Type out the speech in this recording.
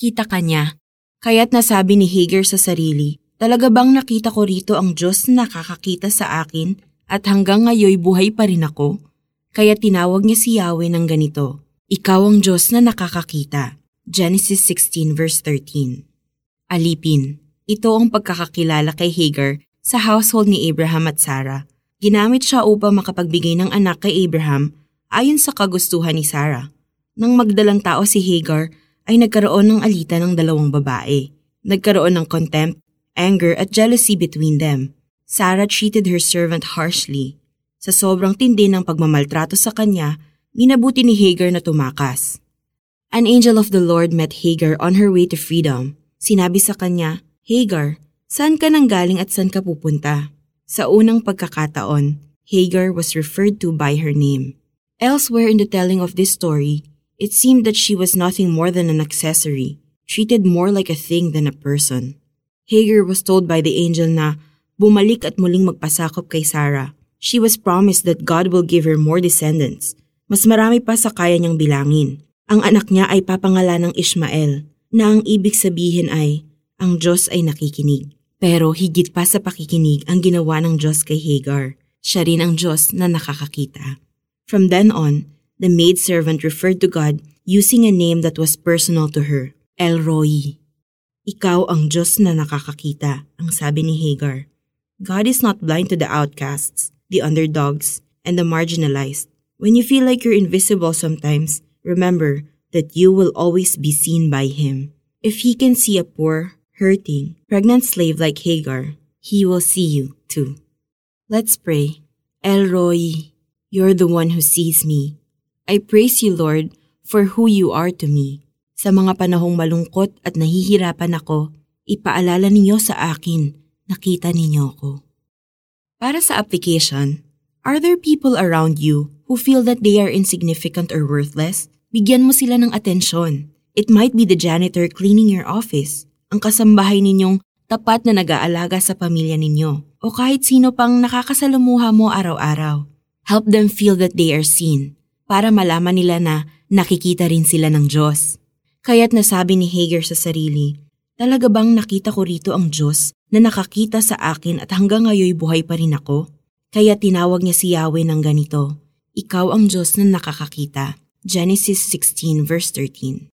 Kita ka niya. Kaya't nasabi ni Hagar sa sarili, talaga bang nakita ko rito ang Diyos na nakakakita sa akin at hanggang ngayoy buhay pa rin ako? Kaya tinawag niya si Yahweh ng ganito, Ikaw ang Diyos na nakakakita. Genesis 16 verse 13 Alipin, ito ang pagkakakilala kay Hagar sa household ni Abraham at Sarah. Ginamit siya upang makapagbigay ng anak kay Abraham ayon sa kagustuhan ni Sarah. Nang magdalang tao si Hagar, ay nagkaroon ng alitan ng dalawang babae. Nagkaroon ng contempt, anger at jealousy between them. Sarah treated her servant harshly. Sa sobrang tindi ng pagmamaltrato sa kanya, minabuti ni Hagar na tumakas. An angel of the Lord met Hagar on her way to freedom. Sinabi sa kanya, Hagar, saan ka nang galing at saan ka pupunta? Sa unang pagkakataon, Hagar was referred to by her name. Elsewhere in the telling of this story, it seemed that she was nothing more than an accessory, treated more like a thing than a person. Hagar was told by the angel na bumalik at muling magpasakop kay Sarah. She was promised that God will give her more descendants. Mas marami pa sa kaya niyang bilangin. Ang anak niya ay papangalan ng Ishmael, na ang ibig sabihin ay, ang Diyos ay nakikinig. Pero higit pa sa pakikinig ang ginawa ng Diyos kay Hagar. Siya rin ang Diyos na nakakakita. From then on, the maidservant referred to God using a name that was personal to her, El Roi. Ikaw ang Diyos na nakakakita, ang sabi ni Hagar. God is not blind to the outcasts, the underdogs, and the marginalized. When you feel like you're invisible sometimes, remember that you will always be seen by Him. If He can see a poor, hurting, pregnant slave like Hagar, He will see you too. Let's pray. El Roi, you're the one who sees me. I praise you, Lord, for who you are to me. Sa mga panahong malungkot at nahihirapan ako, ipaalala ninyo sa akin, nakita ninyo ako. Para sa application, are there people around you who feel that they are insignificant or worthless? Bigyan mo sila ng atensyon. It might be the janitor cleaning your office, ang kasambahay ninyong tapat na nag-aalaga sa pamilya ninyo, o kahit sino pang nakakasalamuha mo araw-araw. Help them feel that they are seen, para malaman nila na nakikita rin sila ng Diyos. Kaya't nasabi ni Hagar sa sarili, Talaga bang nakita ko rito ang Diyos na nakakita sa akin at hanggang ngayon buhay pa rin ako? Kaya tinawag niya si Yahweh ng ganito, Ikaw ang Diyos na nakakakita. Genesis 16 verse 13